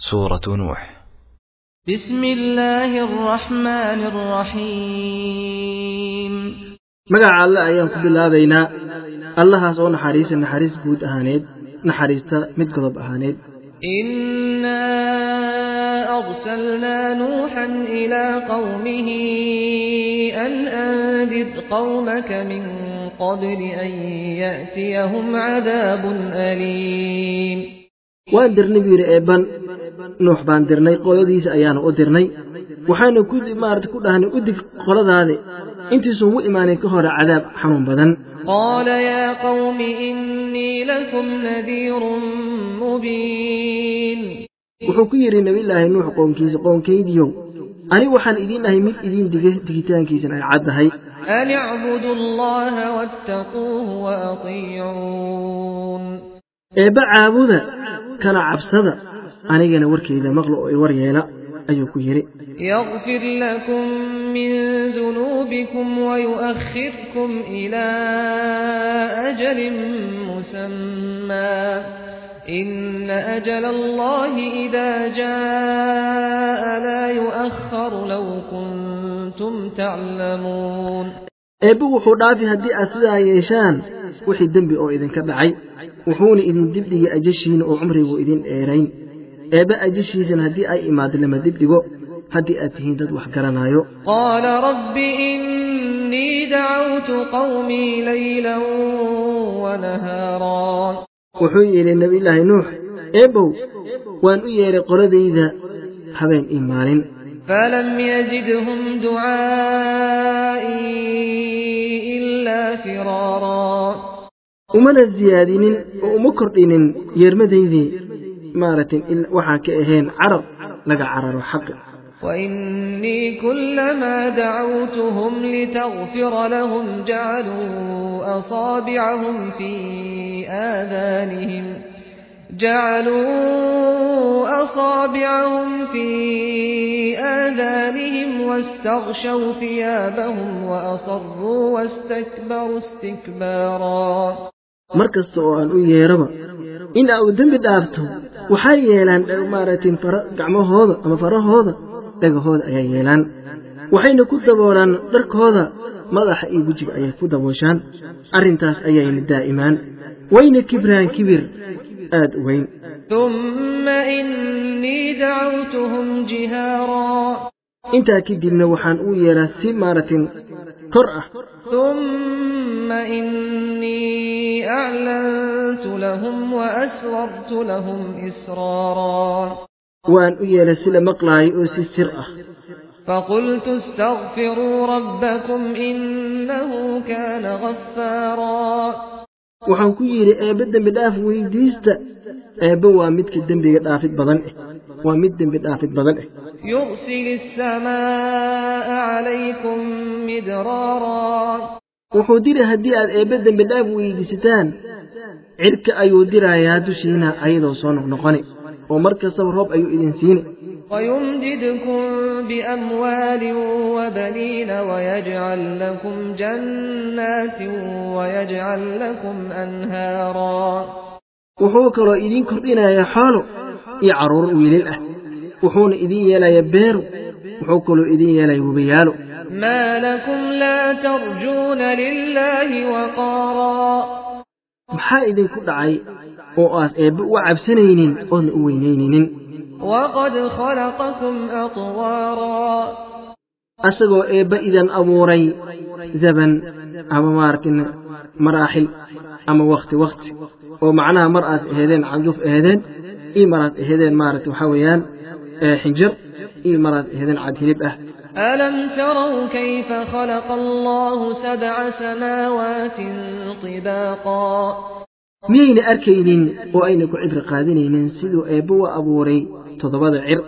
سورة نوح. بسم الله الرحمن الرحيم. مقع الله أيام كل الله بينا. الله سوى نحريس نحريس بود أهانيد نحريس تا أهانيد إنا أرسلنا نوحا إلى قومه أن أنذر قومك من قبل أن يأتيهم عذاب أليم. وأدر نبي رئيبا nuux baan dirnay qoladiisa ayaanu u dirnay waxaanu ku maarata ku dhahnay u dig qoladaade intiisun u imaanin ka hore cadaab xanuun badan قال يا قوم إني لكم نذير مبين wuxuu ku yidhi nebillaahi nuux qoonkiisa qoonkaydiyow anigu waxaan idiin ahay mid idiin diga digitaankiisan ay caddahay أن اعبدوا الله واتقوه وأطيعون eebba caabuda kana cabsada anigana warkayda maqlo oo i war yeela ayuu ku yidhi يغفر لكم من ذنوبكم ويؤخركم إلى أجل مسمى إن أجل الله إذا جاء لا يؤخر لو كنتم تعلمون eebba wuxuu dhaafi haddii aad sidaa yeeshaan wixii dembi oo idinka dhacay wuxuuna idin dibdhigi ajashiina oo cumrigu eebba ajashiisana haddii ay imaado lama dibdhigo haddii aad tihiin dad wax garanaayo قال رب إني دعوت قومي ليلا ونهارا wuxuu yidhi nebillaahi nuux eebbow waan u yeedhay qoladayda habeen ii maalin فلم يزدهم دعائي إلا فرارا umana siyaadinin oo uma kordhinin il- waxaan ka ahayn carab laga cararo xaqa وإني كلما دعوتهم لتغفر لهم جعلوا أصابعهم في آذانهم. جعلوا أصابعهم في آذانهم واستغشوا ثيابهم وأصروا واستكبروا استكبارا. mar kasta oo aan u yeeraba in waxay yeelaan maaragtay gacmahooda ama farahooda dhagahooda ayaa yeelaan. Waxayna ku daboolaan dharkooda madaxa iyo wejiga ayay ku dabooshaan. Arrintaas ayayna daa'imaan. Wayna kibraan kibir aad u weyn. Intaa kadibna waxaan uu yeelaa si maaragtay كرة ثم إني أعلنت لهم وأسررت لهم إسرارا. وأن أيال سلم أقلعي أوسي سرعة فقلت استغفروا ربكم إنه كان غفارا. وحن كي يري أبدا بالآف ويديست. أبا وامد كدن بيقات آفت بضنئ وامد بيقات آفت بضنئ يرسل السماء إدرارا. وحدير هدي أد أبدا بالله ويدستان. عرك أيو درا يا دشينا أيضا صون نقني ومرك صبرهب أيو إذن سيني ويمددكم بأموال وبنين ويجعل لكم جنات ويجعل لكم أنهارا. وحوك رأيدين كردين يا حالو. يعرور ويلله أه. وحون إذن يلا يبير وحوك رأيدين يلا يبيالو. ما لكم لا ترجون لله وقارا. محايد كدعي وقاس إيب وعبسنينين ونوينينين وقد خلقكم أطوارا. أسقو إيب إذن أبوري زبن أما ماركن مراحل أما وقت وقت. ومعنى مرأة هذين عجوف هذين إي مرأة هذين مارت وحويان إيه حجر إي مرأة هذين عاد هلبة إيه. ألم تروا كيف خلق الله سبع سماوات طباقا؟ مين أركين ر عبر قادني من سلو أبو ب و تضبط عر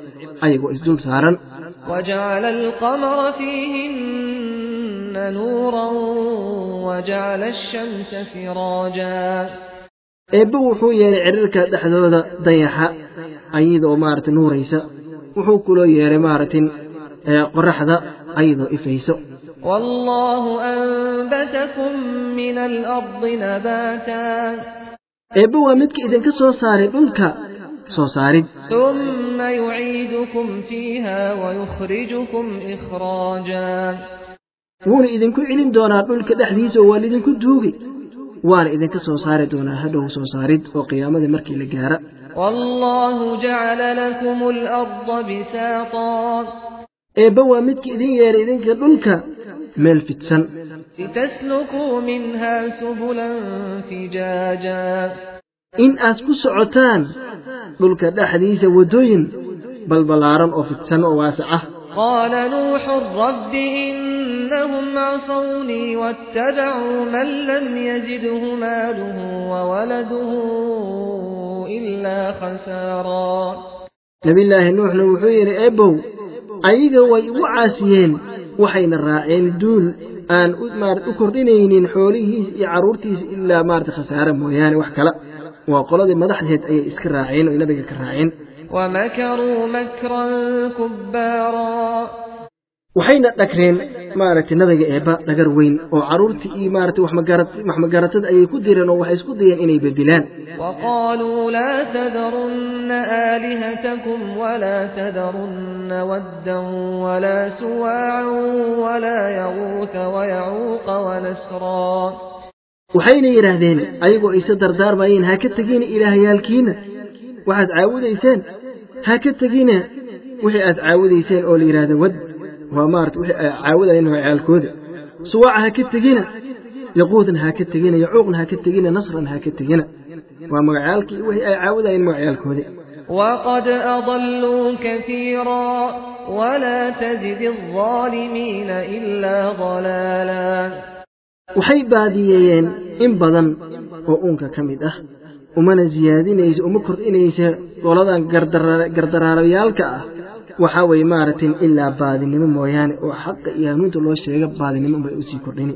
أ ي ب و سارا وجعل القمر فيهن نورا وجعل الشمس سراجا. أبو ب عرك دحدود ضيحا أ ي د و مارت نوريسا. وحوكلو يا ر قرحضة أيضا إفيس والله أنبتكم من الأرض نباتا. إبوا متك إذن كسو ساري بلك سو ساري. ثم يعيدكم فيها ويخرجكم إخراجا. وون إذن كو علين دونا بلك دحديس ووالدن كو دوغي. وان إذن كسو ساري دونا هدو سو ساري وقيامة مركي لقارة. والله جعل لكم الأرض بساطا. Eebba waa midka idin yeeray idinka dhulka meel fidsan لتسلكوا منها سبلا فجاجا in aad ku socotaan dhulka dhexdiisa waddooyin balballaaran oo fidsan oo waasic ah قال نوح رب إنهم عصوني واتبعوا من لم يزده ماله وولده إلا خسارا nebillaahi nuuxna wuxuu yidhi eebbow ayaga way igu caasiyeen waxayna raaceen duul aan u maarata u kordhinaynin xoolihiisa iyo carruurtiisa ilaa maarata khasaare mooyaane wax kale waa qoladii madaxdeed ayay iska raaceen oo nabiga ka raaceen waxayna dhagreen maaragtay nabiga eebba dhagar weyn oo carruurtii iyo maaragtay waxmagaratada ayay ku direen oo waxay isku dayeen inay bedilaan وقالوا لا تذرن آلهتكم ولا تذرن ودا ولا سواعا ولا يغوث ويعوق ونسرا waxayna yidhaahdeen ayagoo ayse dardaarmayeen ha ka tegina ilaahayaalkiina waxaad caabudayseen ha ka tegina wixii aad caabudayseen oo la yidhahda wad waa maarata wixii ay caawudayeen magacaalkooda suwaaca ha ka tegina yaquudna ha ka tegina yacuuqna ha ka tegina nasran ha ka tegina waa magacaalkii wixii ay caawudayeen magacaalkoodii وقد أضلوا كثيرا ولا تزد الظالمين إلا ضلالا waxay baadiyeeyeen in badan oo uunka ka mid ah umana siyaadinaysa uma kordhinaysa goladan gardaraalayaalka ah Waxaa weeye maaragtay ilaa baadinimo mooyaane oo xaqa iyo hanuunta loo sheega baadinimo unbay usii kordhini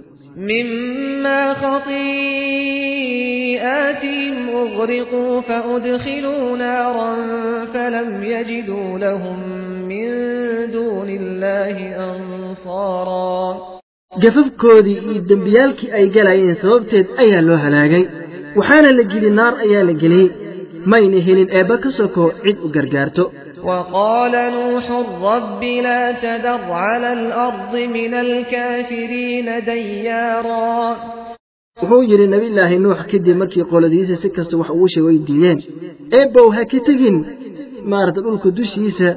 مما خطيئاتهم أغرقوا فأدخلوا نارا فلم يجدوا لهم من دون الله أنصارا dembiyaalkii ay galayeen sababteed ayaa loo halaagay waxaana la geli naar ayaa la geliyey mayna helin eebba ka soko cid u gargaarto وقال نوح رب لا تذر على الأرض من الكافرين ديارا wuxuu yidhi nebillaahi nuux kadib markii qoladiisa si kasta wax ugu sheeg way diideen eebbow ha ka tegin maarata dhulka dushiisa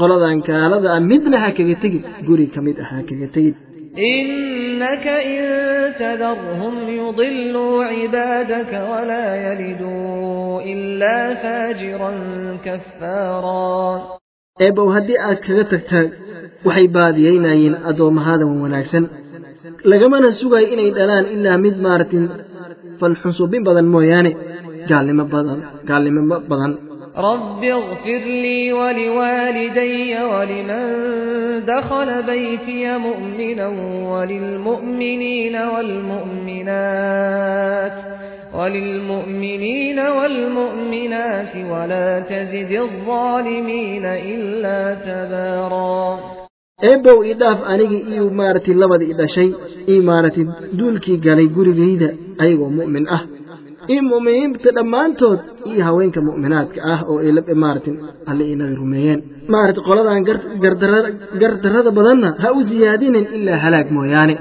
qoladan kaalada ah midna ha kaga tegin guri ka mid ah ha kaga tegin إنك إن تذرهم يضلوا عبادك ولا يلدوا إلا فاجرا كفارا. أي بو هدي أكثر وحي باديين أين أدوم هذا ومناكسا لقما نسوغا إني دلان إلا مدمارة فالحصوب بضا الموياني قال لما بضا قال لما بضل رب اغفر لي ولوالدي ولمن دخل بيتي مؤمنا وللمؤمنين والمؤمنات وللمؤمنين والمؤمنات ولا تزد الظالمين إلا تبارا eebbow ii dhaaf anigii iyo maaragtay labada i dhashay io maaragtay duulkii galay gurigayda ayagoo mu'min ah iyo mu'miniinta dhammaantood iyo haweenka mu'minaadka ah oo ay maaragtay alle inaga rumeeyeen. Maaragtay qoladan gardarrada badanna ha u siyaadinin ilaa halaag mooyaane